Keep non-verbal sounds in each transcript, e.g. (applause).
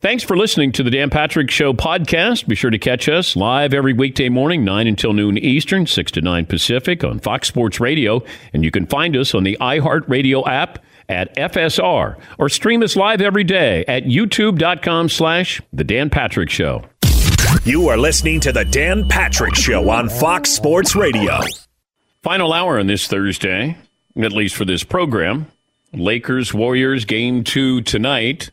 Thanks for listening to the Dan Patrick Show podcast. Be sure to catch us live every weekday morning, 9 until noon Eastern, 6 to 9 Pacific on Fox Sports Radio. And you can find us on the iHeartRadio app at FSR or stream us live every day at youtube.com slash The Dan Patrick Show. You are listening to The Dan Patrick Show on Fox Sports Radio. Final hour on this Thursday, at least for this program. Lakers Warriors game two tonight.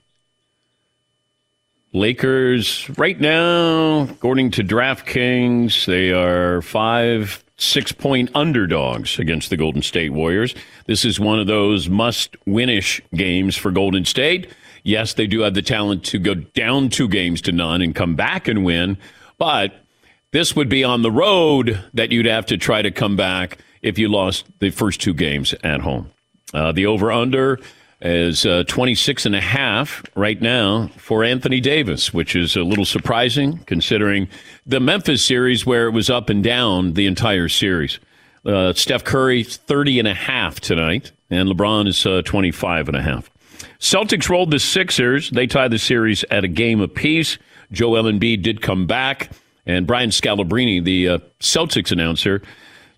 Lakers, right now, according to DraftKings, they are five, six point underdogs against the Golden State Warriors. This is one of those must winish games for Golden State. Yes, they do have the talent to go down two games to none and come back and win, but this would be on the road that you'd have to try to come back if you lost the first two games at home. Uh, the over under is uh, 26 and a half right now for Anthony Davis, which is a little surprising considering the Memphis series where it was up and down the entire series. Uh, Steph Curry 30 and a half tonight, and LeBron is uh, 25 and a half. Celtics rolled the Sixers. They tied the series at a game apiece. Joel Embiid did come back, and Brian Scalabrine, the uh, Celtics announcer,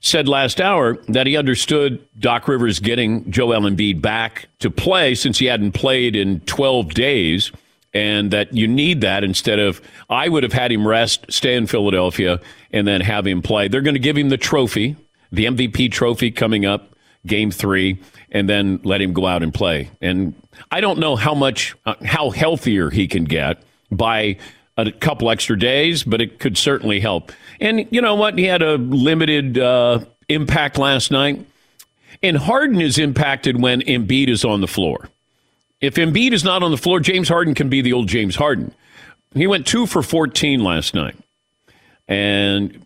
said last hour that he understood Doc Rivers getting Joel Embiid back to play since he hadn't played in 12 days, and that you need that instead of I would have had him rest, stay in Philadelphia, and then have him play. They're going to give him the trophy, the MVP trophy coming up, game three, and then let him go out and play. And I don't know how much, uh, how healthier he can get by a couple extra days, but it could certainly help. And you know what? He had a limited uh, impact last night. And Harden is impacted when Embiid is on the floor. If Embiid is not on the floor, James Harden can be the old James Harden. He went two for 14 last night. And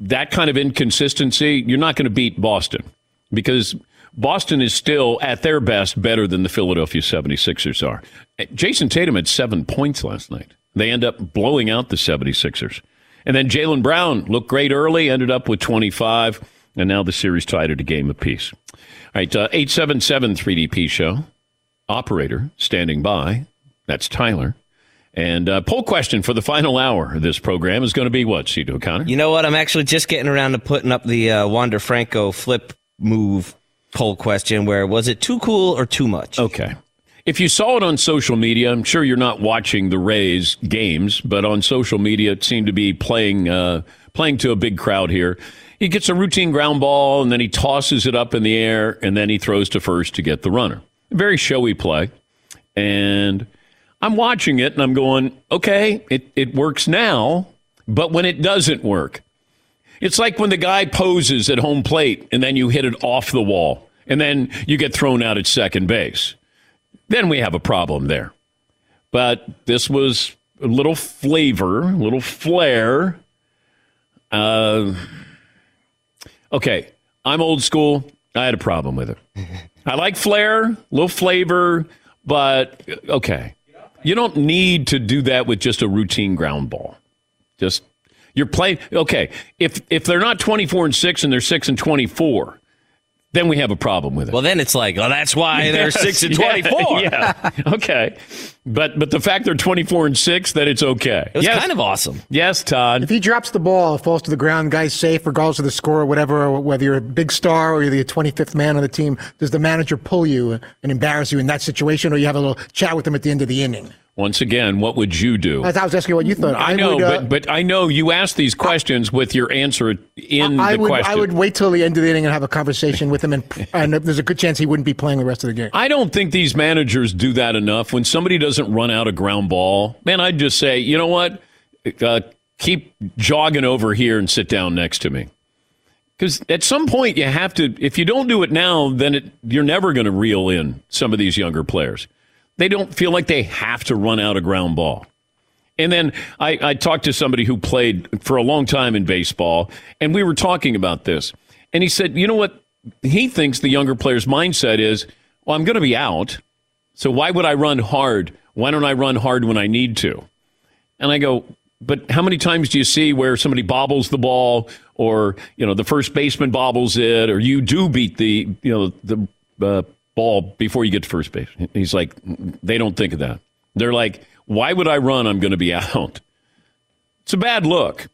that kind of inconsistency, you're not going to beat Boston because Boston is still, at their best, better than the Philadelphia 76ers are. Jayson Tatum had seven points last night. They end up blowing out the 76ers. And then Jaylen Brown looked great early, ended up with 25, and now the series tied at a game apiece. All right, uh, 877 3DP show. Operator standing by. That's Tyler. And uh, poll question for the final hour of this program is going to be what, Seton O'Connor? You know what? I'm actually just getting around to putting up the uh, Wander Franco flip move poll question where was it too cool or too much? Okay. If you saw it on social media, I'm sure you're not watching the Rays games, but on social media, it seemed to be playing uh, playing to a big crowd here. He gets a routine ground ball, and then he tosses it up in the air, and then he throws to first to get the runner. Very showy play. And I'm watching it, and I'm going, okay, it, it works now, but when it doesn't work, it's like when the guy poses at home plate, and then you hit it off the wall, and then you get thrown out at second base then we have a problem there. But this was a little flavor, a little flair. Uh, okay, I'm old school. I had a problem with it. I like flair, a little flavor, but okay. You don't need to do that with just a routine ground ball. Just you're playing okay. If if they're not 24 and 6 and they're 6 and 24, then we have a problem with it. Well, then it's like, oh, that's why (laughs) they're Yes, six and twenty-four. (laughs) Yeah, okay, but but the fact they're twenty four and six, that it's okay. It was yes, kind of awesome. yes, Todd. If he drops the ball, falls to the ground, guy's safe, regardless of the score or whatever, whether you're a big star or you're the 25th man on the team, does the manager pull you and embarrass you in that situation, or you have a little chat with him at the end of the inning? Once again, what would you do? As I was asking what you thought. I know, would, uh, but but I know you asked these questions with your answer in I the would, question. I would wait till the end of the inning and have a conversation with him, and, (laughs) and there's a good chance he wouldn't be playing the rest of the game. I don't think these managers do that enough. When somebody doesn't run out a ground ball, man, I'd just say, you know what? Uh, keep jogging over here and sit down next to me. Because at some point you have to. If you don't do it now, then it, you're never going to reel in some of these younger players. They don't feel like they have to run out a ground ball. And then I, I talked to somebody who played for a long time in baseball, and we were talking about this. And he said, you know what? He thinks the younger player's mindset is, well, I'm going to be out. So why would I run hard? Why don't I run hard when I need to? And I go, but how many times do you see where somebody bobbles the ball or, you know, the first baseman bobbles it or you do beat the, you know, the uh, ball before you get to first base? He's like, they don't think of that. They're like, why would I run? I'm going to be out. It's a bad look.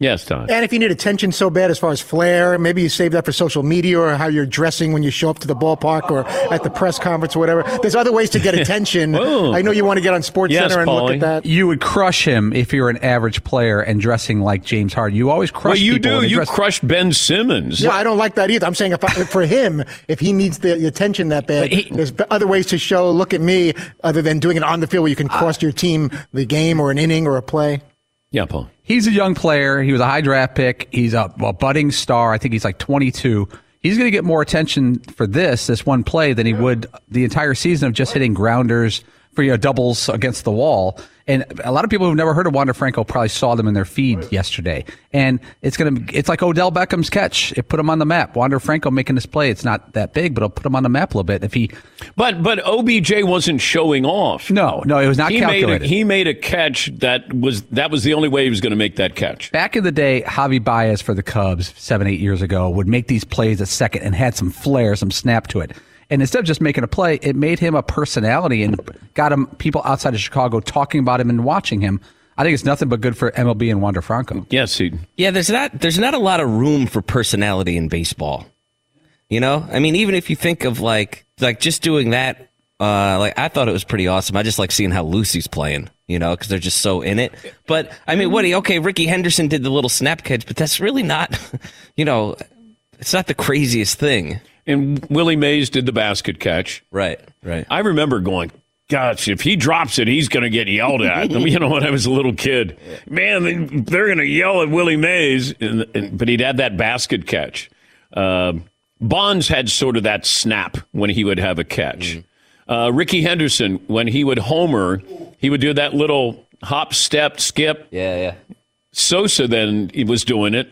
Yes, Todd. And if you need attention so bad as far as flair, maybe you save that for social media or how you're dressing when you show up to the ballpark or at the press conference or whatever. There's other ways to get (laughs) attention. I know you want to get on Sports Yes, Center and look at that. You would crush him if you're an average player and dressing like James Harden. You always crush Well, you people do. You dress- crushed Ben Simmons. Yeah, I don't like that either. I'm saying if I, for him, if he needs the attention that bad, he- there's other ways to show, look at me, other than doing it on the field where you can uh, cost your team the game or an inning or a play. Yeah, Paul. He's a young player. He was a high draft pick. He's a, a budding star. I think he's like 22. He's going to get more attention for this, this one play, than he would the entire season of just hitting grounders for you know, doubles against the wall. And a lot of people who've never heard of Wander Franco probably saw them in their feed yesterday. And it's going to, it's like Odell Beckham's catch. It put him on the map. Wander Franco making this play. It's not that big, but it'll put him on the map a little bit. If he, But but OBJ wasn't showing off. no, no, it was not he made a, he made a catch that was that was the only way he was going to make that catch. Back in the day, Javy Baez for the Cubs seven, eight years ago would make these plays at second and had some flair, some snap to it. And instead of just making a play, it made him a personality and got him people outside of Chicago talking about him and watching him. I think it's nothing but good for MLB and Wander Franco. Yes, he. Yeah, there's not there's not a lot of room for personality in baseball. You know, I mean, even if you think of like like just doing that, uh, like I thought it was pretty awesome. I just like seeing how Lucy's playing. You know, because they're just so in it. But I mean, what? Okay, Rickey Henderson did the little snap catch, but that's really not. (laughs) You know, it's not the craziest thing. And Willie Mays did the basket catch. Right. Right. I remember going, gosh, if he drops it, he's going to get yelled at. you know, when I was a little kid, man, they- they're going to yell at Willie Mays. And, and, but he'd had that basket catch. Uh, Bonds had sort of that snap when he would have a catch. Uh, Rickey Henderson, when he would homer, he would do that little hop, step, skip. Yeah. Yeah. Sosa then he was doing it.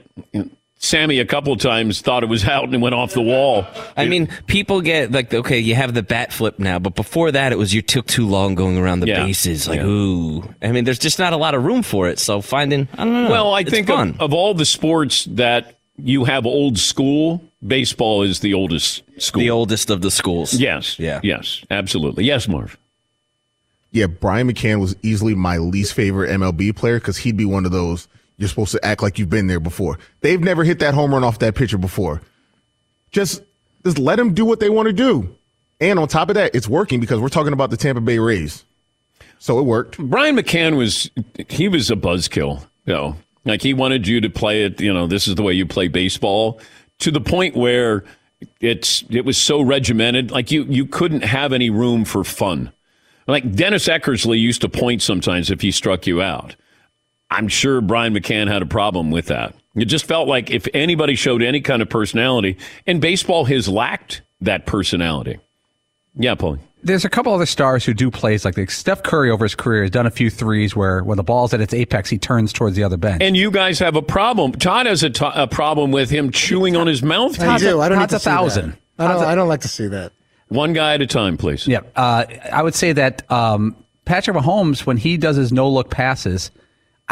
Sammy a couple times thought it was out and went off the wall. I mean, people get like, okay, you have the bat flip now, but before that, it was you took too long going around the Yeah. bases. Like, Yeah. ooh. I mean, there's just not a lot of room for it. So finding, I don't know. Well, I It's think fun. of, of all the sports that you have old school, baseball is the oldest school. the oldest of the schools. Yes. Yeah. Yes. Absolutely. Yes, Marv. Yeah, Brian McCann was easily my least favorite MLB player because he'd be one of those you're supposed to act like you've been there before. They've never hit that home run off that pitcher before. Just just let them do what they want to do. And on top of that, it's working because we're talking about the Tampa Bay Rays. So it worked. Brian McCann was he was a buzzkill. You know, like he wanted you to play it. You know, this is the way you play baseball. To the point where it's it was so regimented. Like you you couldn't have any room for fun. Like Dennis Eckersley used to point sometimes if he struck you out. I'm sure Brian McCann had a problem with that. It just felt like if anybody showed any kind of personality, and baseball has lacked that personality. Yeah, Paulie. There's a couple other stars who do plays like this. Steph Curry over his career has done a few threes where when the ball's at its apex, he turns towards the other bench. And you guys have a problem. Todd has a to- a problem with him chewing on his mouth. I do. I don't need to a see that. thousand. I don't, I don't like to see that. One guy at a time, please. Yeah, uh, I would say that um, Patrick Mahomes, when he does his no look passes,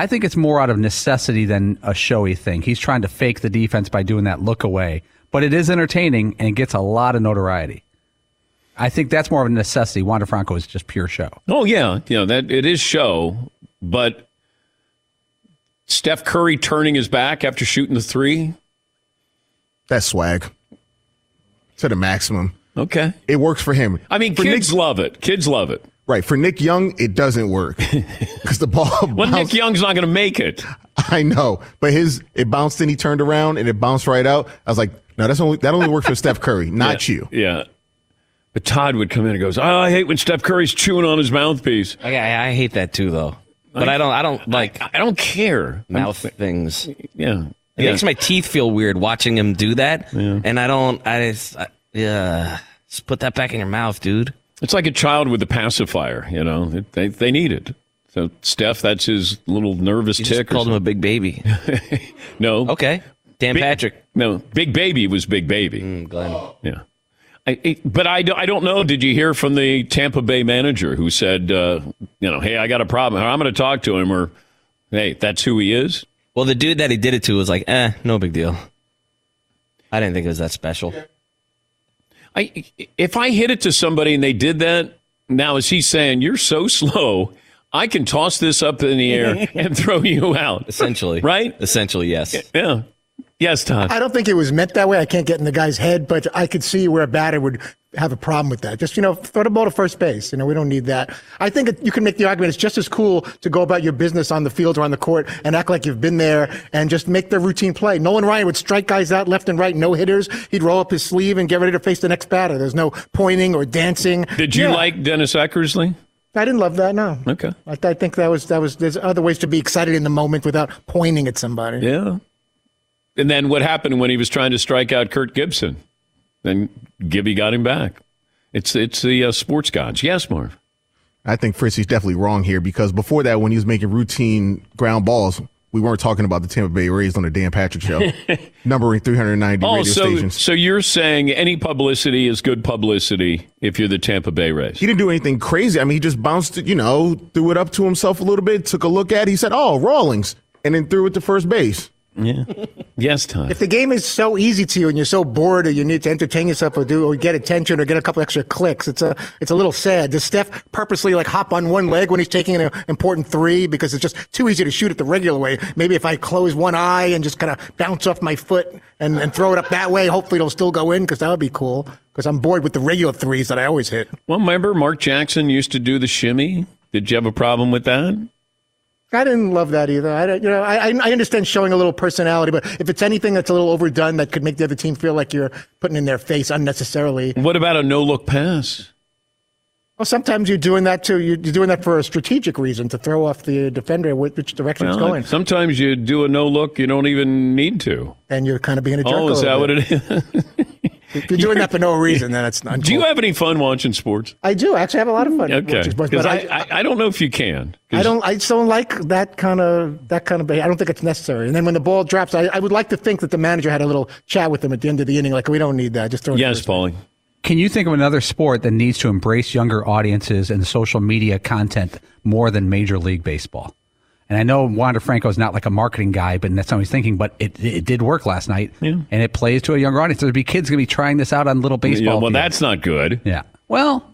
I think it's more out of necessity than a showy thing. He's trying to fake the defense by doing that look away. but it is entertaining and gets a lot of notoriety. I think that's more of a necessity. Wander Franco is just pure show. Oh yeah, you know that it is show, but Steph Curry turning his back after shooting the three. That's swag to the maximum. Okay, it works for him. I mean, for kids Nick, love it. Kids love it. Right for Nick Young, it doesn't work (laughs) because the ball. well, bounced. Nick Young's not going to make it. (laughs) I know, but his it bounced and he turned around and it bounced right out. I was like, no, that's only that only works for Steph Curry, (laughs) not yeah, you. Yeah. But Todd would come in and goes, "Oh, I hate when Steph Curry's chewing on his mouthpiece." I, I hate that too, though. But I, I don't. I don't like. I, I don't care mouth I'm, things. Yeah, it yeah. makes my teeth feel weird watching him do that, yeah. and I don't. I, I yeah, just put that back in your mouth, dude. It's like a child with a pacifier. You know, they they need it. So Steph, that's his little nervous you tick. Just called him a big baby. (laughs) no. Okay. Dan big, Patrick. No, big baby was big baby. Mm, Glenn. Yeah. I, but I, I don't know. Did you hear from the Tampa Bay manager who said, uh, you know, hey, I got a problem. I'm going to talk to him, or hey, that's who he is? Well, the dude that he did it to was like, eh, no big deal. I didn't think it was that special. I if I hit it to somebody and they did that, now is he saying you're so slow? I can toss this up in the air (laughs) and throw you out. Essentially, right? Essentially, yes. Yeah. Yes, Todd. I don't think it was meant that way. I can't get in the guy's head, but I could see where a batter would have a problem with that. Just, you know, throw the ball to first base. You know, we don't need that. I think you can make the argument it's just as cool to go about your business on the field or on the court and act like you've been there and just make the routine play. Nolan Ryan would strike guys out left and right, no hitters. He'd roll up his sleeve and get ready to face the next batter. There's no pointing or dancing. Did you yeah. like Dennis Eckersley? I didn't love that. No. Okay. I, I think that was that was. There's other ways to be excited in the moment without pointing at somebody. Yeah. And then what happened when he was trying to strike out Kirk Gibson? Then Gibby got him back. It's it's the uh, sports gods. Yes, Marv. I think Fritzy's definitely wrong here because before that, when he was making routine ground balls, we weren't talking about the Tampa Bay Rays on the Dan Patrick Show, (laughs) numbering 390 oh, radio so, stations. So you're saying any publicity is good publicity if you're the Tampa Bay Rays? He didn't do anything crazy. I mean, he just bounced, it, you know, threw it up to himself a little bit, took a look at it. He said, "Oh, Rawlings," and then threw it to first base. Yeah. (laughs) yes, Tom. If the game is so easy to you and you're so bored or you need to entertain yourself or do or get attention or get a couple extra clicks, it's a it's a little sad. Does Steph purposely like hop on one leg when he's taking an important three because it's just too easy to shoot it the regular way? Maybe if I close one eye and just kind of bounce off my foot and, and throw it up that way, hopefully it'll still go in because that would be cool. Because I'm bored with the regular threes that I always hit. Well, remember Mark Jackson used to do the shimmy. Did you have a problem with that? I didn't love that either. I, don't, you know, I, I understand showing a little personality, but if it's anything that's a little overdone that could make the other team feel like you're putting in their face unnecessarily. What about a no look pass? Well, sometimes you're doing that too. You're doing that for a strategic reason to throw off the defender which direction well, it's going. Sometimes you do a no look, you don't even need to. And you're kind of being a jerk. Oh, is that what it is? (laughs) if you're doing that for no reason, then it's not. Do you have any fun watching sports? I do. I actually have a lot of fun okay. watching sports. But I, I, I, don't know if you can. I don't. I just don't like that kind of that kind of behavior. I don't think it's necessary. And then when the ball drops, I, I would like to think that the manager had a little chat with him at the end of the inning, like we don't need that. Just throw. it Yes, Paulie. Can you think of another sport that needs to embrace younger audiences and social media content more than Major League Baseball? And I know Wander Franco is not like a marketing guy, but that's not what he's thinking. But it, it did work last night, yeah. and it plays to a younger audience. There'll be kids going to be trying this out on little baseball. Yeah, well, fields. that's not good. Yeah. Well,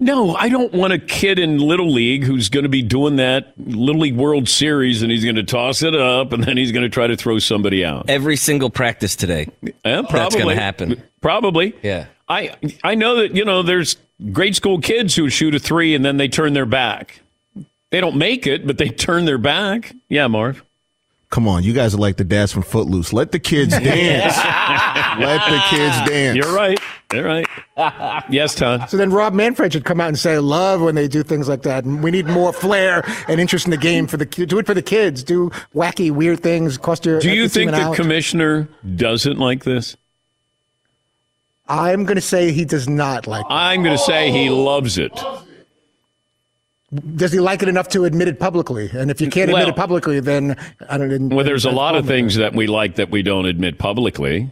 no, I don't want a kid in Little League who's going to be doing that Little League World Series and he's going to toss it up and then he's going to try to throw somebody out. Every single practice today. Yeah, probably. That's going to happen. Probably. Yeah. I I know that you know there's grade school kids who shoot a three and then they turn their back. They don't make it, but they turn their back. Yeah, Marv. Come on, you guys are like the dads from Footloose. Let the kids (laughs) dance. Let the kids (laughs) dance. You're right. You're right. yes, Todd. So then Rob Manfred should come out and say, "Love when they do things like that. And we need more flair and interest in the game for the do it for the kids. Do wacky, weird things. Cost your. Do you think the out. commissioner doesn't like this? I'm going to say he does not like. It. I'm going to say he loves it. Does he like it enough to admit it publicly? And if you can't admit Well- it publicly, then I don't. Well, there's a that's lot of things that we like that we don't admit publicly.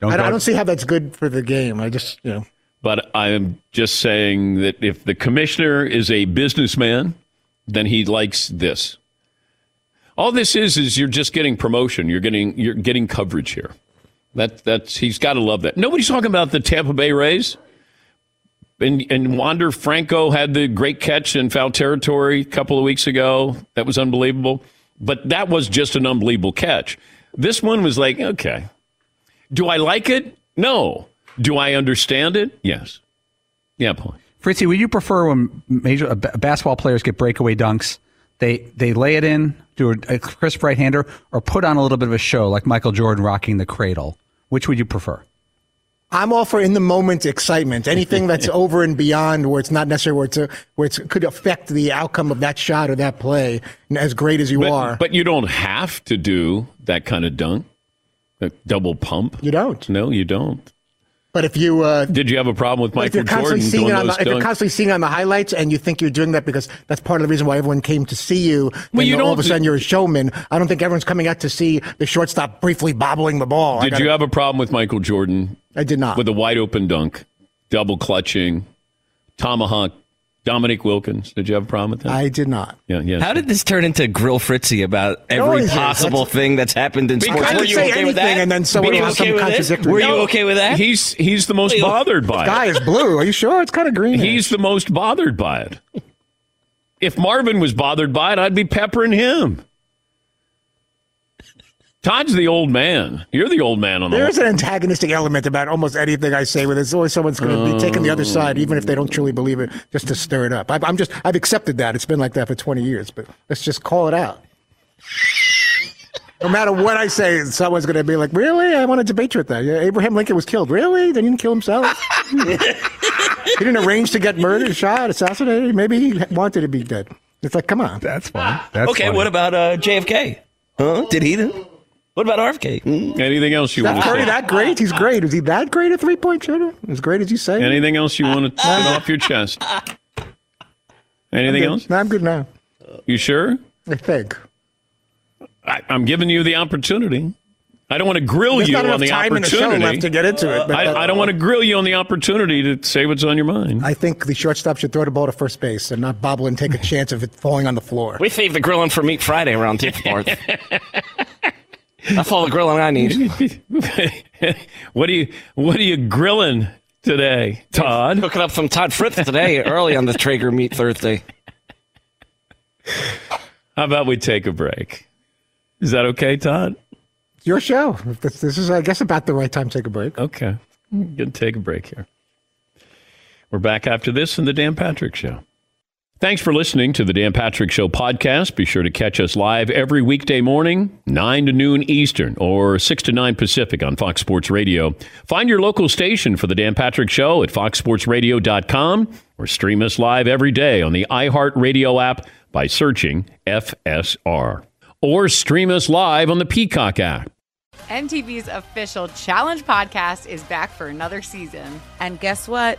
don't I don't, I don't see how that's good for the game. I just, you know. But I'm just saying that if the commissioner is a businessman, then he likes this. All this is is you're just getting promotion. You're getting you're getting coverage here. That that's he's got to love that. Nobody's talking about the Tampa Bay Rays. And and Wander Franco had the great catch in foul territory a couple of weeks ago. That was unbelievable. But that was just an unbelievable catch. This one was like, okay. Do I like it? No. Do I understand it? Yes. Yeah, Paul. Fritzy, would you prefer when major uh, basketball players get breakaway dunks, they they lay it in, do a, a crisp right hander, or put on a little bit of a show like Michael Jordan rocking the cradle? Which would you prefer? I'm all for in the moment excitement. Anything that's (laughs) over and beyond where it's not necessarily where it's a, where it could affect the outcome of that shot or that play, as great as you but, are. But you don't have to do that kind of dunk, a double pump. You don't. No, you don't. But if you uh, did, you have a problem with Michael Jordan doing those the, If you're constantly seeing on the highlights and you think you're doing that because that's part of the reason why everyone came to see you, well, you all of a sudden you're a showman. I don't think everyone's coming out to see the shortstop briefly bobbling the ball. Did gotta, you have a problem with Michael Jordan? I did not. With a wide open dunk, double clutching, tomahawk Dominique Wilkins. Did you have a problem with that? I did not. Yeah, yeah. How did this turn into Grill Fritzy about every possible thing that's happened in sports? Were you okay with that? And then someone Were you okay with contradictory. Were you okay with that? He's he's the most bothered by it. Guy is blue. Are you sure? It's kind of green. He's the most bothered by it. If Marvin was bothered by it, I'd be peppering him. Todd's the old man. You're the old man on the. There's an antagonistic element about almost anything I say. Where there's always someone's going to be taking the other side, even if they don't truly believe it, just to stir it up. I, I'm just I've accepted that. It's been like that for 20 years, but let's just call it out. No matter what I say, someone's going to be like, "Really? I want to debate you with that." Yeah, Abraham Lincoln was killed. Really? They didn't kill himself. (laughs) he didn't arrange to get murdered, shot, assassinated. Maybe he wanted to be dead. It's like, come on. That's fine. That's okay. funny. What about uh, JFK? Huh? Did he? What about RFK? Mm. Anything else you want to say? Is Curry that great? He's great. Is he that great at three point shooter? As great as you say? Anything else you want to get off your chest? Anything else? No, I'm good now. You sure? I think. I, I'm giving you the opportunity. I don't want to grill There's you not on the time in the opportunity. show left to get into it. but that- I, I don't want to grill you on the opportunity to say what's on your mind. I think the shortstop should throw the ball to first base and not bobble and take a chance of it falling on the floor. We save the grilling for Meat Friday around Tip Fourth. (laughs) That's all the grilling I need. (laughs) what are you What are you grilling today, Todd? Cooking up some Todd Fritz today, early on the Traeger Meat Thursday. How about we take a break? Is that okay, Todd? Your show. This, this is, I guess, about the right time to take a break. Okay. Gonna take a break here. We're back after this in the Dan Patrick Show. Thanks for listening to the Dan Patrick Show podcast. Be sure to catch us live every weekday morning, 9 to noon Eastern or 6 to 9 Pacific on Fox Sports Radio. Find your local station for the Dan Patrick Show at foxsportsradio.com or stream us live every day on the iHeartRadio app by searching FSR. Or stream us live on the Peacock app. MTV's official Challenge podcast is back for another season. And guess what?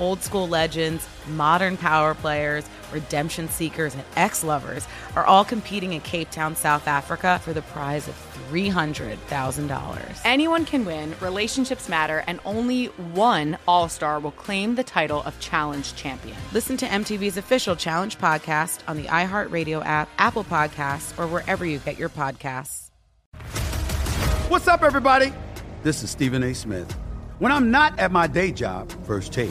Old school legends, modern power players, redemption seekers, and ex lovers are all competing in Cape Town, South Africa for the prize of $300,000. Anyone can win, relationships matter, and only one All Star will claim the title of Challenge Champion. Listen to MTV's official Challenge podcast on the iHeartRadio app, Apple Podcasts, or wherever you get your podcasts. What's up, everybody? This is Stephen A. Smith. When I'm not at my day job, First Take,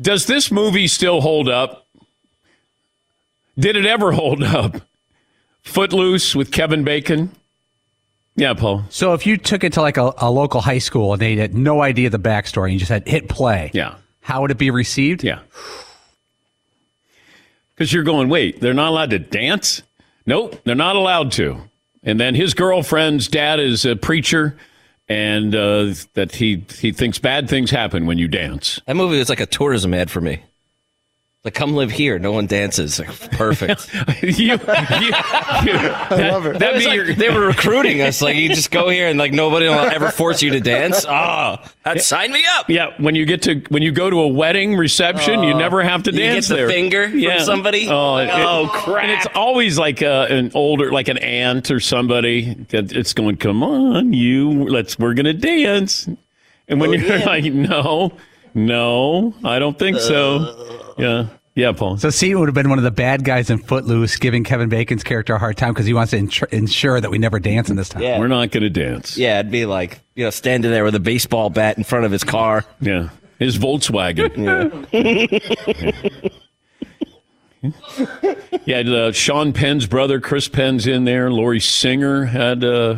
Does this movie still hold up? Did it ever (laughs) hold up? Footloose with Kevin Bacon? Yeah, Paul. So if you took it to like a, a local high school and they had no idea the backstory and you just had hit play, yeah, how would it be received? Yeah. Because you're going, wait, they're not allowed to dance? Nope, they're not allowed to. And then his girlfriend's dad is a preacher, and uh, that he he thinks bad things happen when you dance. That movie was like a tourism ad for me. Like, come live here. No one dances. Like, perfect. (laughs) you, you, you, (laughs) I love it. That was like, they were recruiting us. Like, you just go here and like nobody will ever force you to dance. Oh, (laughs) that sign me up. Yeah, when you get to when you go to a wedding reception, you Oh, never have to you dance get the there. finger from somebody? Oh, it- Oh, crap. And it's always like uh, an older, like an aunt or somebody. that It's going, come on, you. Let's. We're gonna dance. And when Oh, you're yeah. like, no, no, I don't think so. Yeah, yeah, Paul. So Seton would have been one of the bad guys in Footloose, giving Kevin Bacon's character a hard time because he wants to insure, ensure that we never dance in this town. Yeah. We're not gonna dance. Yeah, it'd be like, you know, standing there with a baseball bat in front of his car. Yeah, his Volkswagen. (laughs) Yeah, uh, Sean Penn's brother, Chris Penn's in there. Lori Singer had uh,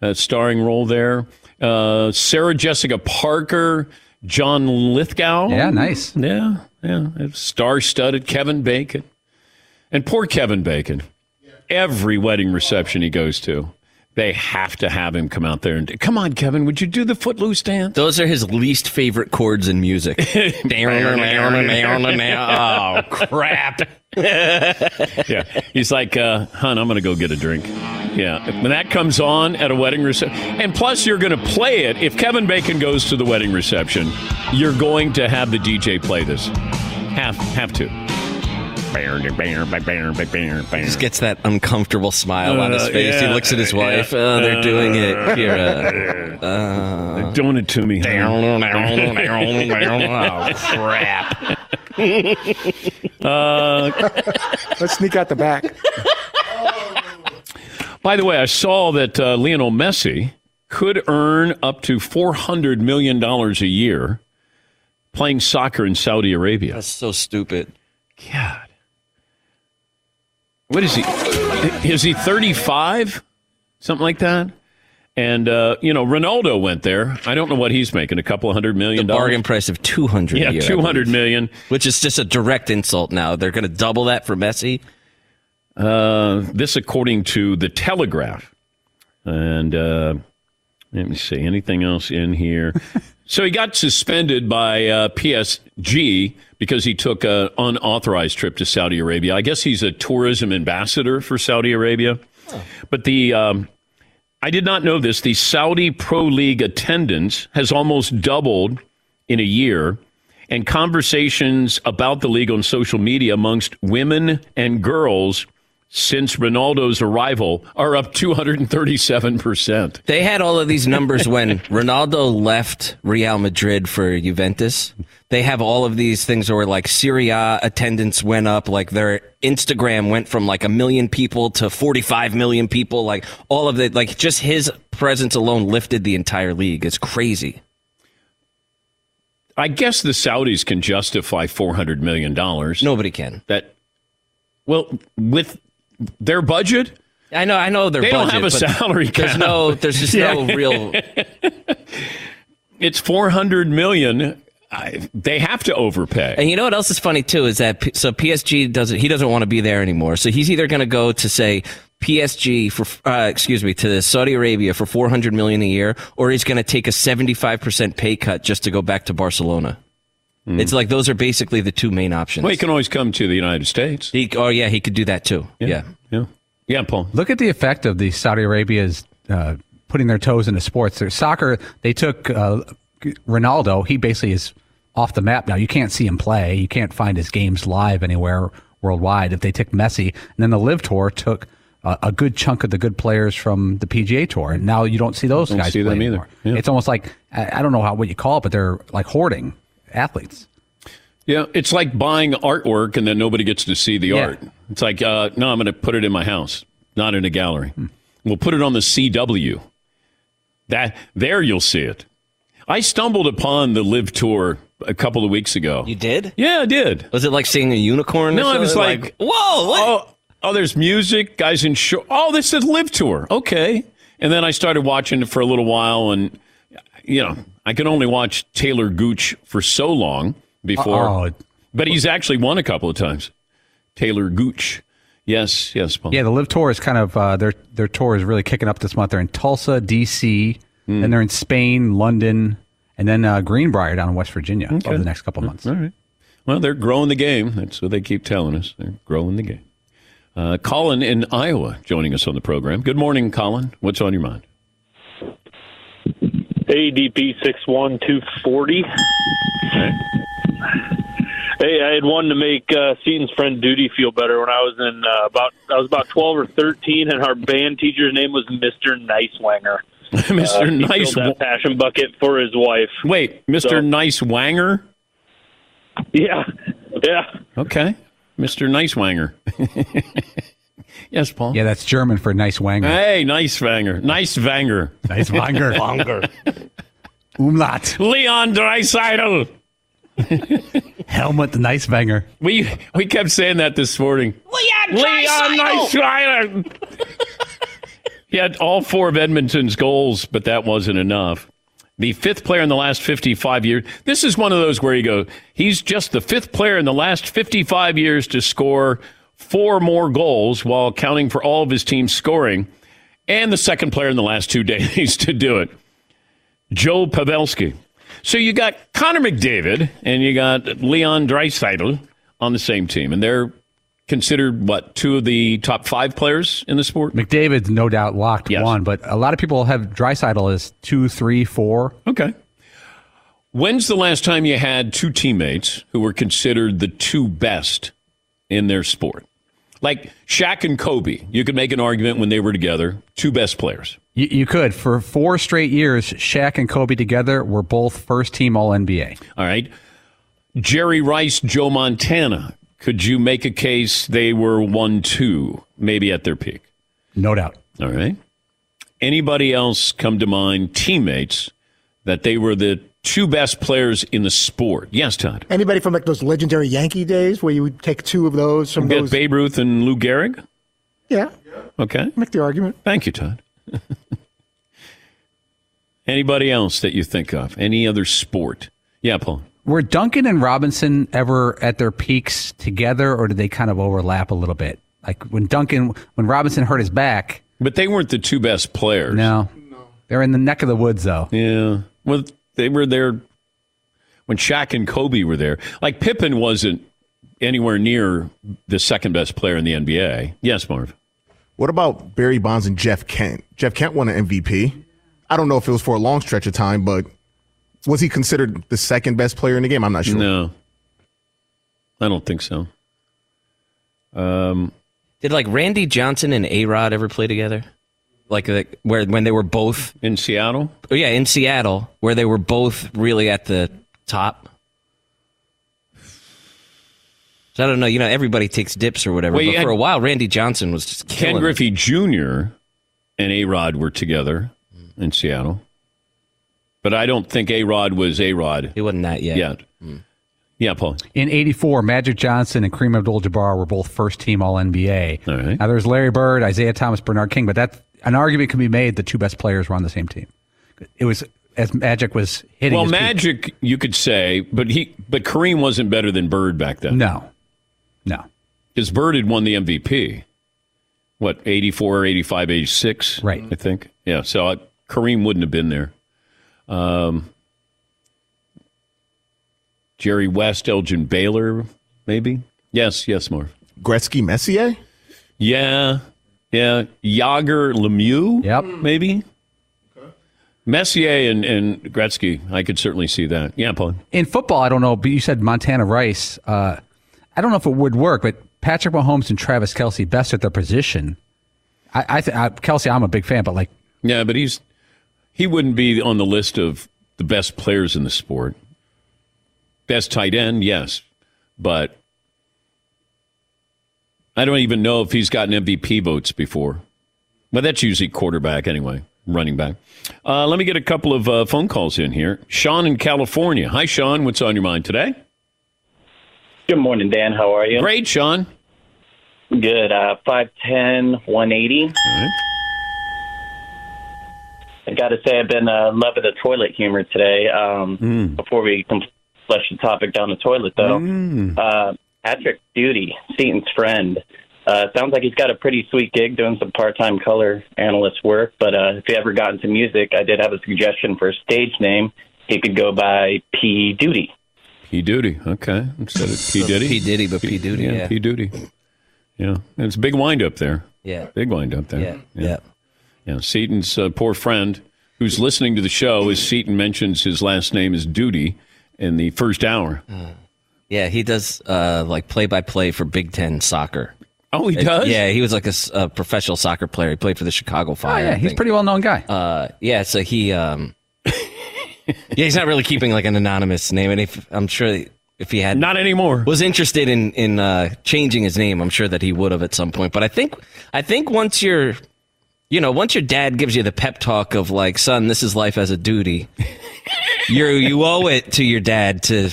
a starring role there. Uh, Sarah Jessica Parker, John Lithgow. Yeah, nice. Yeah, yeah. Star studded Kevin Bacon. And poor Kevin Bacon. Every wedding reception he goes to, they have to have him come out there and come on, Kevin, would you do the footloose dance? Those are his least favorite chords in music. (laughs) oh, crap. (laughs) yeah. He's like, uh, hon, I'm going to go get a drink. Yeah. When that comes on at a wedding reception, and plus you're going to play it. If Kevin Bacon goes to the wedding reception, you're going to have the DJ play this. Have, have to. Just gets that uncomfortable smile on his Uh, face. he looks at his yeah. wife. Oh, they're doing it. Here, uh, They're doing it to me. oh, crap. Uh, Let's sneak out the back. by the way, I saw that uh, Lionel Messi could earn up to $400 million a year playing soccer in Saudi Arabia. That's so stupid. God. What is he? Is he 35? Something like that? And, uh, you know, Ronaldo went there. I don't know what he's making, a couple of hundred million The dollars. bargain price of two hundred. Yeah, 200 million. which is just a direct insult. Now they're going to double that for Messi. Uh, this, according to the Telegraph. And uh, let me see, anything else in here? (laughs) so he got suspended by uh, PSG because he took an unauthorized trip to Saudi Arabia. I guess he's a tourism ambassador for Saudi Arabia. But the. Um, I did not know this. The Saudi Pro League attendance has almost doubled in a year, and conversations about the league on social media amongst women and girls since Ronaldo's arrival are up 237%. They had all of these numbers when (laughs) Ronaldo left Real Madrid for Juventus. They have all of these things where like Serie A attendance went up, like their Instagram went from like a million people to 45 million people. Like all of it, like just his presence alone lifted the entire league. It's crazy. I guess the Saudis can justify four hundred million dollars. Nobody can. That well, with their budget, I know, I know their they budget. don't have a salary There's no, there's just no (laughs) Yeah. real. It's four hundred million. I, they have to overpay. And you know what else is funny too is that P- so PSG doesn't he doesn't want to be there anymore. So he's either going to go to say PSG for uh, excuse me to Saudi Arabia for 400 million a year or he's going to take a 75% pay cut just to go back to Barcelona. It's like those are basically the two main options. Well, he can always come to the United States. He, oh yeah, he could do that too. Yeah. Yeah. Yeah, Paul. Look at the effect of the Saudi Arabia's uh, putting their toes into sports. Their soccer, they took uh, Ronaldo. He basically is off the map now. You can't see him play. You can't find his games live anywhere worldwide. If they took Messi, and then the LIV Tour took uh, a good chunk of the good players from the PGA Tour, and now you don't see those guys. Don't guys see play them either. Yeah. It's almost like I I don't know how what you call it, but they're like hoarding athletes. Yeah, it's like buying artwork and then nobody gets to see the Yeah. art. It's like, uh, no, I'm going to put it in my house, not in a gallery. We'll put it on the CW. That there you'll see it. I stumbled upon the LIV Tour a couple of weeks ago. You did? Yeah, I did. Was it like seeing a unicorn? or No, I was something? like, whoa, what? Oh, oh, there's music, guys in show. Oh, this is LIV Tour. Okay. And then I started watching it for a little while, and you know, I can only watch Taylor Gooch for so long before. Uh-oh. But he's actually won a couple of times. Taylor Gooch. Yes, yes, Paul. Yeah, the LIV Tour is kind of uh, their their tour is really kicking up this month. They're in Tulsa, D.C., Hmm. and they're in Spain, London, and then uh, Greenbrier down in West Virginia over the next couple of months. All right. Well, they're growing the game. That's what they keep telling us. They're growing the game. Uh, Colin in Iowa joining us on the program. Good morning, Colin. What's on your mind? ADP six one two forty. Hey, I had one to make uh, Seton's friend Duty feel better when I was in uh, about I was about twelve or thirteen, and our band teacher's name was Mister Nicewanger. (laughs) Mr. Uh, Nice that passion bucket for his wife. Wait, Mr. So- Nice Wanger? Yeah, yeah. Okay. Mr. Nice Wanger. (laughs) yes, Paul. Yeah, that's German for nice wanger. Hey, nice Wanger. Nice Wanger. Nice wanger. (laughs) Wanger. Umlaut. Leon Draisaitl. (laughs) Helmut the nice wanger. We we kept saying that this morning. Leon Leon Draisaitl. (laughs) he had all four of Edmonton's goals, but that wasn't enough. The fifth player in the last 55 years. This is one of those where you go, he's just the fifth player in the last 55 years to score four more goals while accounting for all of his team's scoring, and the second player in the last two (laughs) days to do it. Joe Pavelski. So you got Connor McDavid and you got Leon Draisaitl on the same team, and they're considered what two of the top five players in the sport. McDavid's no doubt locked one, but a lot of people have Draisaitl as two, three, four. Okay. When's the last time you had two teammates who were considered the two best in their sport? Like Shaq and Kobe, you could make an argument when they were together, two best players. You, you could. For four straight years, Shaq and Kobe together were both first team All NBA. All right. Jerry Rice, Joe Montana. Could you make a case they were 1 2, maybe at their peak? No doubt. All right. Anybody else come to mind, teammates, that they were the two best players in the sport? Yes, Todd. Anybody from like those legendary Yankee days where you would take two of those from We got those? Babe Ruth and Lou Gehrig. yeah, Okay. make the argument. Thank you, Todd. (laughs) Anybody else that you think of? Any other sport? Yeah, Paul. Were Duncan and Robinson ever at their peaks together, or did they kind of overlap a little bit? Like when Duncan, when Robinson hurt his back. But they weren't the two best players. No. They're in the neck of the woods, though. Yeah. Well, they were there when Shaq and Kobe were there. Like Pippen wasn't anywhere near the second best player in the NBA. Yes, Marv. What about Barry Bonds and Jeff Kent? Jeff Kent won an MVP. I don't know if it was for a long stretch of time, but was he considered the second best player in the game? I'm not sure. No. I don't think so. Um, Did like Randy Johnson and A Rod ever play together? Like, like where when they were both in Seattle? Oh yeah, in Seattle, where they were both really at the top. So I don't know. You know, everybody takes dips or whatever. Well, but had- for a while, Randy Johnson was just Ken killing it. Griffey Jr. and A Rod were together in Seattle. But I don't think A Rod was A Rod. He wasn't that yet. Yet. Hmm. Yeah, Paul. In 84, Magic Johnson and Kareem Abdul Jabbar were both first team All NBA. All right. Now there's Larry Bird, Isiah Thomas, Bernard King, but that an argument can be made the two best players were on the same team. It was as Magic was hitting. Well, his peak. Magic, you could say, but he, but Kareem wasn't better than Bird back then. No, no, because Bird had won the MVP. What 84, 85, 86? Right. I think. Yeah. So uh, Kareem wouldn't have been there. Um, Jerry West, Elgin Baylor, maybe. Yes, yes, Marv. Gretzky, Messier. Yeah, yeah. Jagr, Lemieux. Yep. Maybe. Messier and, and Gretzky, I could certainly see that. Yeah, Paul. In football, I don't know, but you said Montana Rice. Uh, I don't know if it would work, but Patrick Mahomes and Travis Kelce best at their position. I, I, th- I Kelce, I'm a big fan, but like, Yeah, but he's he wouldn't be on the list of the best players in the sport. Best tight end, yes, but I don't even know if he's gotten MVP votes before. But that's usually quarterback anyway, running back. Uh, let me get a couple of uh, phone calls in here. Sean in California. Hi, Sean. What's on your mind today? Good morning, Dan. How are you? Great, Sean. Good. Uh, 5'10", 180. I got to say, I've been uh, loving the toilet humor today. Um, Mm. Before we flush the topic down the toilet, though, uh, Patrick Duty, Seton's friend, uh, sounds like he's got a pretty sweet gig doing some part-time color analyst work. But uh, if you ever got into music, I did have a suggestion for a stage name. He could go by P. Duty. P. Duty. Okay. Instead of P. Diddy. P. Diddy, but P. Duty, Yeah, yeah. P. Duty. Yeah. It's a big wind up there. Yeah. Big wind up there. Yeah, Yeah. Yeah. Seton's uh, poor friend who's listening to the show, as Seaton mentions his last name is Duty in the first hour. Yeah, he does uh, like play by play for Big Ten soccer. Oh, he does? Yeah, he was like a professional soccer player. He played for the Chicago Fire. oh Fire. yeah, I he's a pretty well known guy. Uh, yeah, so he, um, (laughs) yeah, he's not really keeping like an anonymous name, and if I'm sure if he had not anymore was interested in in uh, changing his name, I'm sure that he would have at some point. But I think I think once you're, you know, once your dad gives you the pep talk of like, son, this is life as a duty, (laughs) you you owe it to your dad to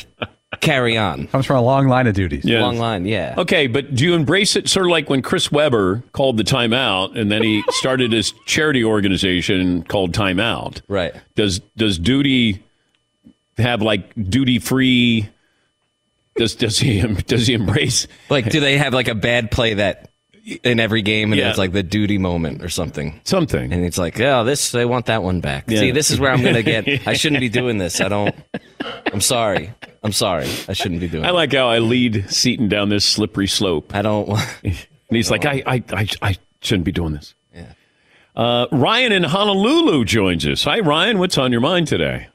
carry on. Comes from a long line of duties. Yeah. Long line, yeah. Okay, but do you embrace it sort of like when Chris Webber called the timeout and then he (laughs) started his charity organization called Timeout? Right. Does does duty have like duty free does does he (laughs) does he embrace Like, do they have like a bad play that in every game, and Yeah. it's like the duty moment or something? Something, and it's like, oh, this they want that one back. Yeah. See, this is where I'm gonna get. (laughs) I shouldn't be doing this. I don't. I'm sorry. I'm sorry. I shouldn't be doing. It. I like how I lead Seton down this slippery slope. I don't. (laughs) and he's like, I, I, I, I shouldn't be doing this. Yeah. Uh, Ryan in Honolulu joins us. Hi, Ryan. What's on your mind today?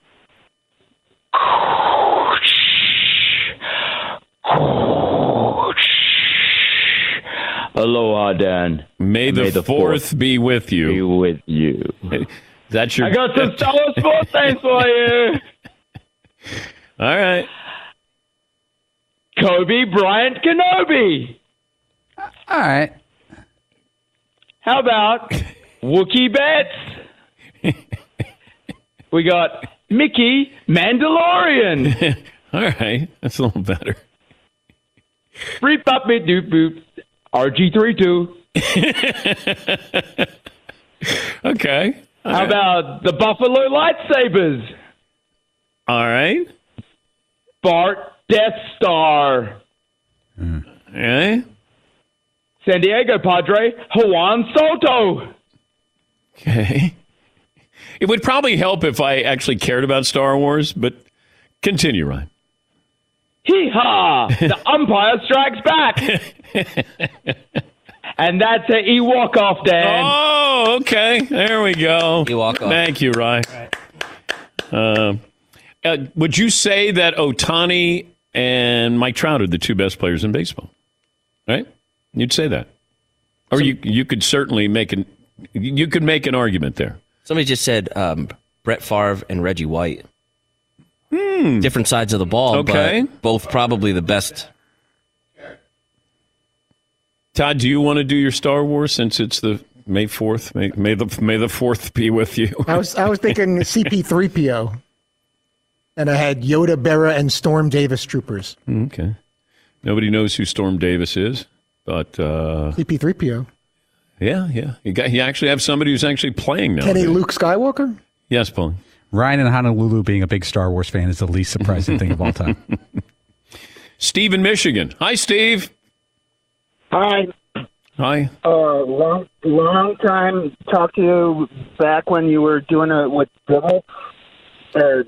Aloha, Dan. May the, May the fourth, fourth be with you. Be with you. (laughs) That's your. I got some (laughs) Star Wars sports things for you. All right. Kobe Bryant Kenobi. All right. How about Wookie Betts? (laughs) we got Mickey Mandalorian. All right. That's a little better. Free pop me doop boop. RG32. (laughs) Okay. How about the Buffalo Lightsabers? All right. Bart Death Star. Hmm. Okay. San Diego Padre Juan Soto. Okay. It would probably help if I actually cared about Star Wars, but continue, Ryan. Hee haw! The umpire strikes back. (laughs) (laughs) and that's a Ewok off, Dan. Oh, okay. There we go. Ewok off. Thank you, Ryan. Um, uh, would you say that Ohtani and Mike Trout are the two best players in baseball? Right? You'd say that, or you you could certainly make an you could make an argument there. Somebody just said um, Brett Favre and Reggie White. Hmm. Different sides of the ball, Okay. but both probably the best. Todd, do you want to do your Star Wars since it's the May fourth? May, may the May the fourth be with you. I was I was thinking (laughs) CP3PO. And I had Yoda, Berra, and Storm Davis troopers. Okay. Nobody knows who Storm Davis is, but uh, CP3PO. yeah, yeah. You, got, you actually have somebody who's actually playing now. Kenny Luke Skywalker? Yes, Paul. Ryan in Honolulu being a big Star Wars fan is the least surprising thing of all time. (laughs) Steve in Michigan. Hi, Steve. Hi. Hi. Uh, long, long time. Talked to you back when you were doing it with Bill. Uh,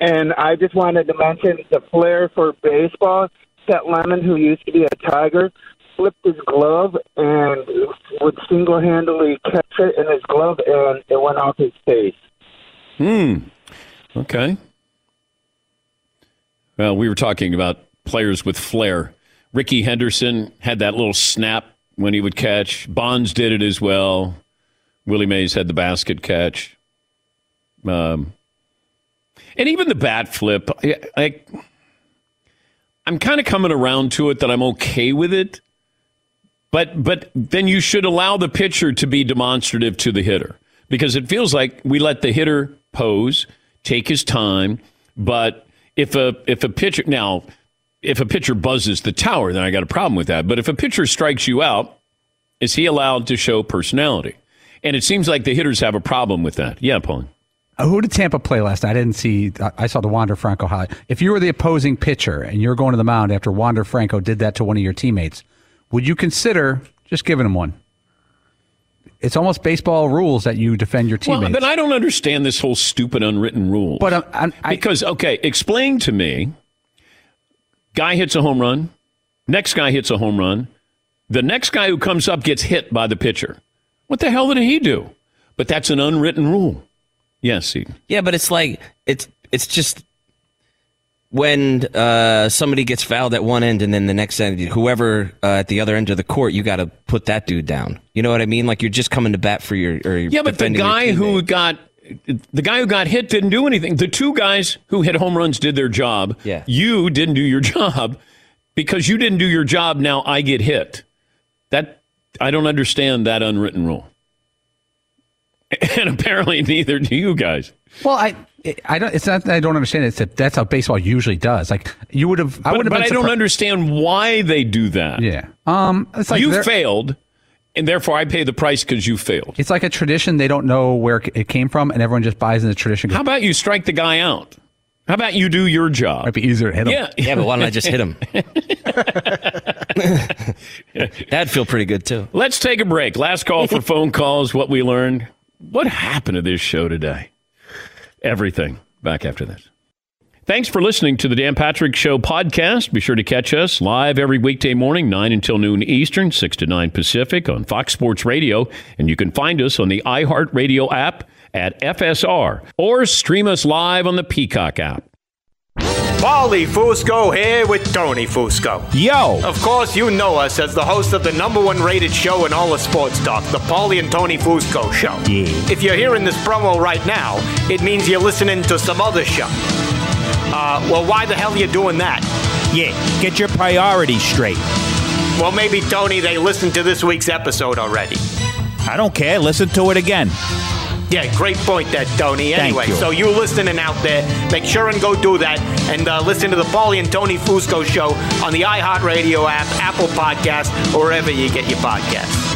and I just wanted to mention the flair for baseball. Chet Lemon, who used to be a Tiger, flipped his glove and would single-handedly catch it in his glove, and it went off his face. Hmm. Okay. Well, we were talking about players with flair. Rickey Henderson had that little snap when he would catch. Bonds did it as well. Willie Mays had the basket catch. Um, and even the bat flip, I, I, I'm kind of coming around to it that I'm okay with it. But but then you should allow the pitcher to be demonstrative to the hitter because it feels like we let the hitter pose, take his time. But if a if a pitcher now if a pitcher buzzes the tower, then I got a problem with that. But if a pitcher strikes you out, is he allowed to show personality? And it seems like the hitters have a problem with that. Yeah, Paul. Uh, who did Tampa play last night? I didn't see. I- saw the Wander Franco highlight. If you were the opposing pitcher and you're going to the mound after Wander Franco did that to one of your teammates, would you consider just giving him one? It's almost baseball rules that you defend your teammates. Well, but I don't understand this whole stupid unwritten rule. But, um, because okay, explain to me. Guy hits a home run. Next guy hits a home run. The next guy who comes up gets hit by the pitcher. What the hell did he do? But that's an unwritten rule. Yes, Eden. Yeah, but it's like it's it's just when uh, somebody gets fouled at one end and then the next end, whoever uh, at the other end of the court, you got to put that dude down. You know what I mean? Like you're just coming to bat for your. Or Yeah, but the guy who got the guy who got hit didn't do anything. The two guys who hit home runs did their job. Yeah. You didn't do your (laughs) job because you didn't do your job. Now I get hit. That I don't understand that unwritten rule. (laughs) And apparently neither do you guys. Well, I I don't. It's not that I don't understand. it. It's that that's how baseball usually does. Like you would have. I would have. but been I don't understand why they do that. Yeah. Um. It's like you failed, and therefore I pay the price because you failed. It's like a tradition. They don't know where it came from, and everyone just buys in the tradition. How about you strike the guy out? How about you do your job? Might be easier to hit him. Yeah. Yeah, but why don't I just hit him? (laughs) (laughs) That'd feel pretty good too. Let's take a break. Last call for (laughs) phone calls. What we learned. What happened to this show today? Everything. Back after this. Thanks for listening to the Dan Patrick Show podcast. Be sure to catch us live every weekday morning, 9 until noon Eastern, 6 to 9 Pacific on Fox Sports Radio. And you can find us on the iHeartRadio app at FSR or stream us live on the Peacock app. Paulie Fusco here with Tony Fusco. Yo! Of course, you know us as the host of the number one rated show in all of sports talk, the Paulie and Tony Fusco Show. Yeah. If you're hearing this promo right now, it means you're listening to some other show. Uh, well, why the hell are you doing that? Yeah, get your priorities straight. Well, maybe, Tony, they listened to this week's episode already. I don't care. Listen to it again. Yeah, great point there, Tony. Anyway, you. so you listening out there, make sure and go do that and uh, listen to the Paulie and Tony Fusco show on the iHeartRadio app, Apple Podcast, or wherever you get your podcasts.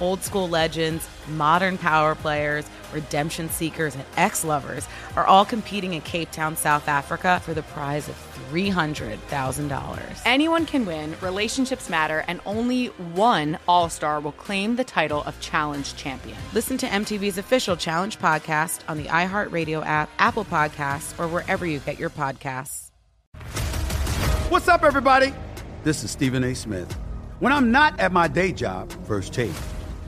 Old school legends, modern power players, redemption seekers, and ex lovers are all competing in Cape Town, South Africa for the prize of $300,000. Anyone can win, relationships matter, and only one All Star will claim the title of Challenge Champion. Listen to MTV's official Challenge podcast on the iHeartRadio app, Apple Podcasts, or wherever you get your podcasts. What's up, everybody? This is Stephen A. Smith. When I'm not at my day job, First Take,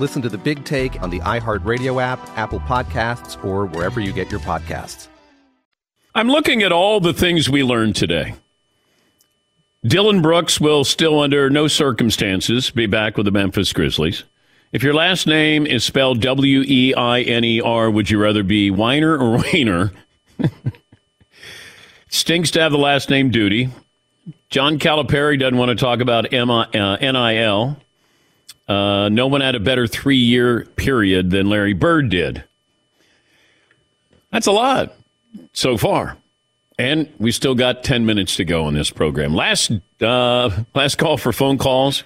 Listen to the big take on the iHeartRadio app, Apple Podcasts, or wherever you get your podcasts. I'm looking at all the things we learned today. Dillon Brooks will still, under no circumstances, be back with the Memphis Grizzlies. If your last name is spelled W E I N E R, would you rather be Weiner or Weiner? (laughs) Stinks to have the last name Duty. John Calipari doesn't want to talk about uh, NIL. Uh, no one had a better three year period than Larry Bird did. That's a lot so far. And we still got 10 minutes to go on this program. Last, uh, last call for phone calls.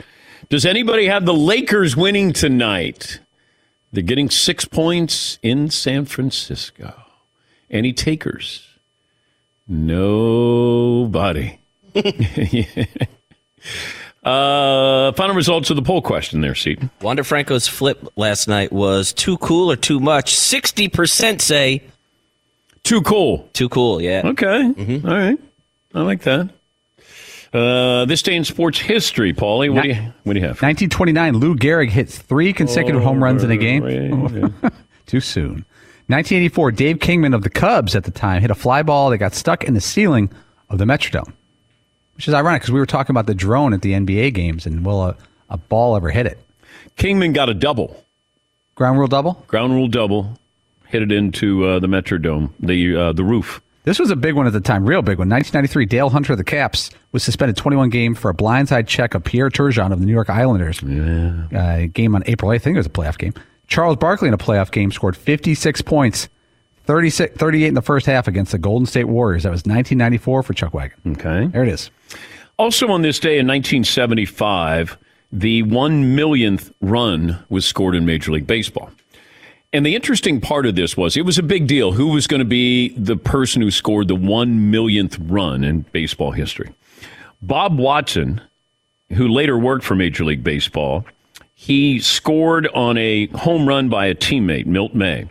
Does anybody have the Lakers winning tonight? They're getting six points in San Francisco. Any takers? Nobody. (laughs) (laughs) uh, final results of the poll question there, Seton. Wander Franco's flip last night was too cool or too much. 60% say too cool. Too cool, yeah. Okay. Mm-hmm. All right. I like that. Uh, this day in sports history, Paulie. What, do you, what do you have? 1929, Lou Gehrig hit three consecutive oh, home runs in a game. Yeah. (laughs) Too soon. 1984, Dave Kingman of the Cubs at the time hit a fly ball that got stuck in the ceiling of the Metrodome, which is ironic because we were talking about the drone at the NBA games and will a, a ball ever hit it? Kingman got a double. Ground rule double? Ground rule double hit it into uh, the Metrodome, the uh, the roof. This was a big one at the time, real big one. 1993, Dale Hunter of the Caps was suspended 21 games for a blindside check of Pierre Turgeon of the New York Islanders. Yeah. Uh, game on April 8th, I think it was a playoff game. Charles Barkley in a playoff game scored 56 points, 36, 38 in the first half against the Golden State Warriors. That was 1994 for Chuck Wagon. Okay. There it is. Also on this day in 1975, the one millionth run was scored in Major League Baseball. And the interesting part of this was it was a big deal. Who was going to be the person who scored the one millionth run in baseball history? Bob Watson, who later worked for Major League Baseball, he scored on a home run by a teammate, Milt May.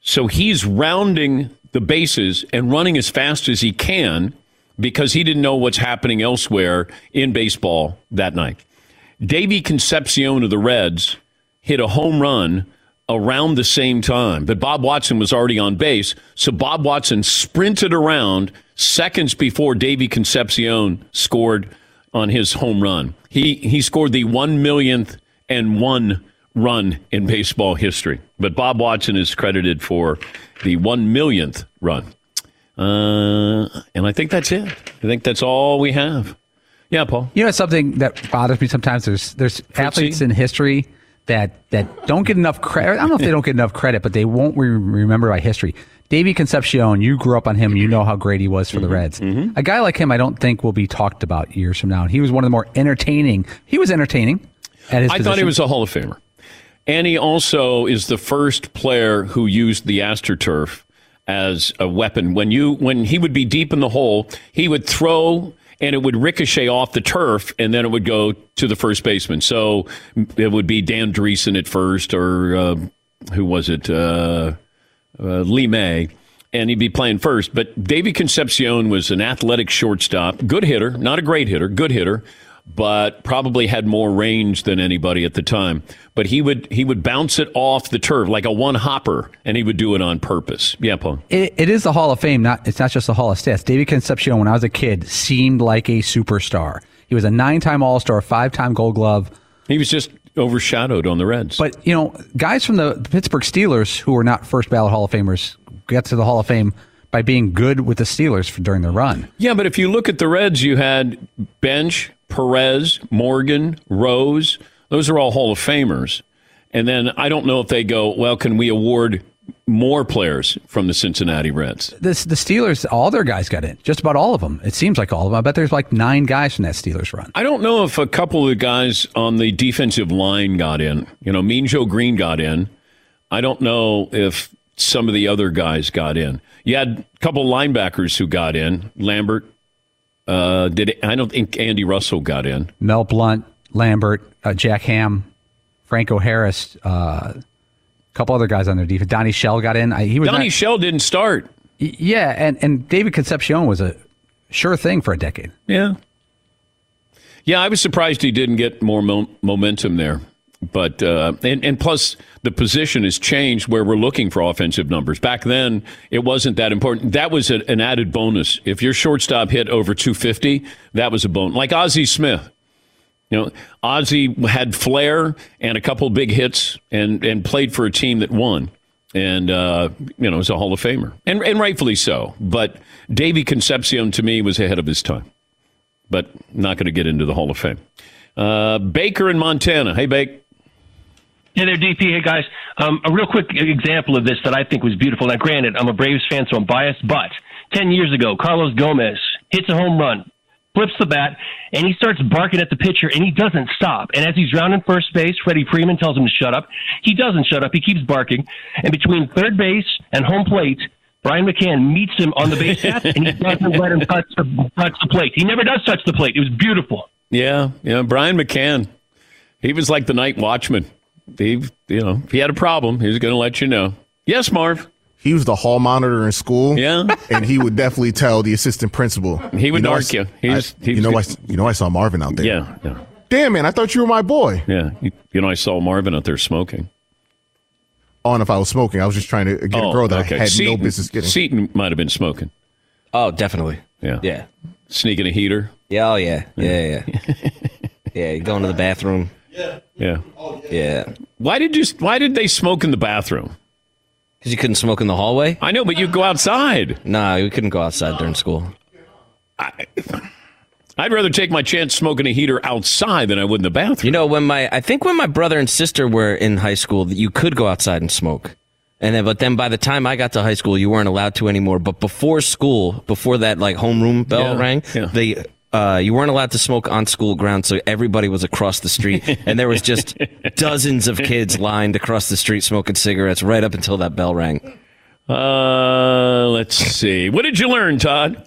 So he's rounding the bases and running as fast as he can because he didn't know what's happening elsewhere in baseball that night. Davey Concepcion of the Reds hit a home run around the same time, but Bob Watson was already on base. So Bob Watson sprinted around seconds before Davey Concepcion scored on his home run. He he scored the one millionth and one run in baseball history. But Bob Watson is credited for the one millionth run. Uh, and I think that's it. I think that's all we have. Yeah, Paul. You know, something that bothers me sometimes. There's there's Fritzy? athletes in history that that don't get enough credit. I don't know if they don't get enough credit, but they won't re- remember by history. Davey Concepcion, you grew up on him. You know how great he was for the Reds. A guy like him, I don't think will be talked about years from now. And he was one of the more entertaining. He was entertaining at his I position. thought he was a Hall of Famer. And he also is the first player who used the AstroTurf as a weapon. When you when he would be deep in the hole, he would throw and it would ricochet off the turf and then it would go to the first baseman. So it would be Dan Driessen at first or uh, who was it? Uh, uh, Lee May. And he'd be playing first. But Davey Concepcion was an athletic shortstop, good hitter, not a great hitter, good hitter, but probably had more range than anybody at the time. But he would he would bounce it off the turf like a one hopper, and he would do it on purpose. Yeah, Paul. It, it is the Hall of Fame. Not it's not just the Hall of Stats. David Concepcion, when I was a kid, seemed like a superstar. He was a nine-time All-Star, five-time Gold Glove. He was just overshadowed on the Reds. But you know, guys from the Pittsburgh Steelers who were not first ballot Hall of Famers get to the Hall of Fame by being good with the Steelers for, during their run. Yeah, but if you look at the Reds, you had Bench, Perez, Morgan, Rose. Those are all Hall of Famers. And then I don't know if they go, well, can we award more players from the Cincinnati Reds? This the Steelers, all their guys got in. Just about all of them. It seems like all of them. I bet there's like nine guys from that Steelers run. I don't know if a couple of the guys on the defensive line got in. You know, Mean Joe Greene got in. I don't know if some of the other guys got in. You had a couple linebackers who got in. Lambert uh, did. I don't think Andy Russell got in. Mel Blount, Lambert, uh, Jack Ham, Franco Harris, uh, a couple other guys on their defense. Donnie Shell got in. I, he was Donnie not- Shell didn't start. Yeah, and and David Concepcion was a sure thing for a decade. Yeah. Yeah, I was surprised he didn't get more mo- momentum there. But uh, and and plus the position has changed where we're looking for offensive numbers. Back then, it wasn't that important. That was a, an added bonus. If your shortstop hit over 250, that was a bonus. Like Ozzie Smith. You know, Ozzie had flair and a couple big hits and and played for a team that won. And uh, you know, is a Hall of Famer, and and rightfully so. But Davy Concepcion to me was ahead of his time but not going to get into the Hall of Fame. Uh, Baker in Montana. Hey, Bake. Hey there, DP. Hey, guys. Um, a real quick example of this that I think was beautiful. Now, granted, I'm a Braves fan, so I'm biased, but 10 years ago, Carlos Gomez hits a home run, flips the bat, and he starts barking at the pitcher, and he doesn't stop. And as he's rounding first base, Freddie Freeman tells him to shut up. He doesn't shut up. He keeps barking. And between third base and home plate, Brian McCann meets him on the base path, and he doesn't (laughs) let him touch the, touch the plate. He never does touch the plate. It was beautiful. Yeah, yeah. Brian McCann. He was like the night watchman. He, you know, if he had a problem, he was going to let you know. Yes, Marv. He was the hall monitor in school. Yeah, and he would definitely tell the assistant principal. He would know, I narc s- you. I- was- he you know, I, you know, I saw Marvin out there. Yeah, yeah, Damn, man, I thought you were my boy. yeah. You, you know, I saw Marvin out there smoking. On if I was smoking, I was just trying to get a oh, girl that I had no Oh, business getting. Seton might have been smoking. Oh, definitely. Yeah, Yeah. Sneaking a heater. Yeah. Oh, yeah. Yeah. Yeah. yeah. (laughs) Going to the bathroom. Oh, yeah. Yeah. Why did you? Why did they smoke in the bathroom? Because you couldn't smoke in the hallway. I know, but you go outside. Nah, we couldn't go outside during school. I'd rather take my chance smoking a heater outside than I would in the bathroom. You know, when my I think when my brother and sister were in high school, you could go outside and smoke. And then, but then by the time I got to high school, you weren't allowed to anymore. But before school, before that like homeroom bell Yeah, rang, yeah. they uh, you weren't allowed to smoke on school grounds. So everybody was across the street, (laughs) and there was just dozens of kids lined across the street smoking cigarettes right up until that bell rang. Uh, let's see. What did you learn, Todd?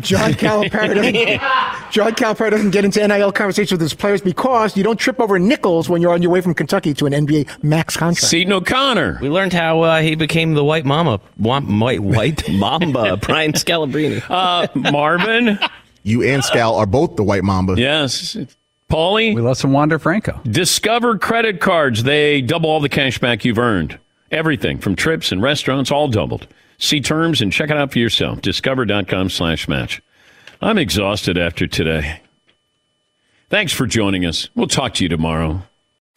John (laughs) Calipari doesn't, John Calipari doesn't get into NIL conversations with his players because you don't trip over nickels when you're on your way from Kentucky to an NBA max contract. Seton O'Connor. We learned how uh, he became the white mama, white white (laughs) mamba, Brian Scalabrine. Uh, Marvin. You and Scal are both the white mamba. Yes. Paulie. We love some Wander Franco. Discover credit cards. They double all the cash back you've earned. Everything from trips and restaurants, all doubled. See terms and check it out for yourself. Discover.com slash match. I'm exhausted after today. Thanks for joining us. We'll talk to you tomorrow.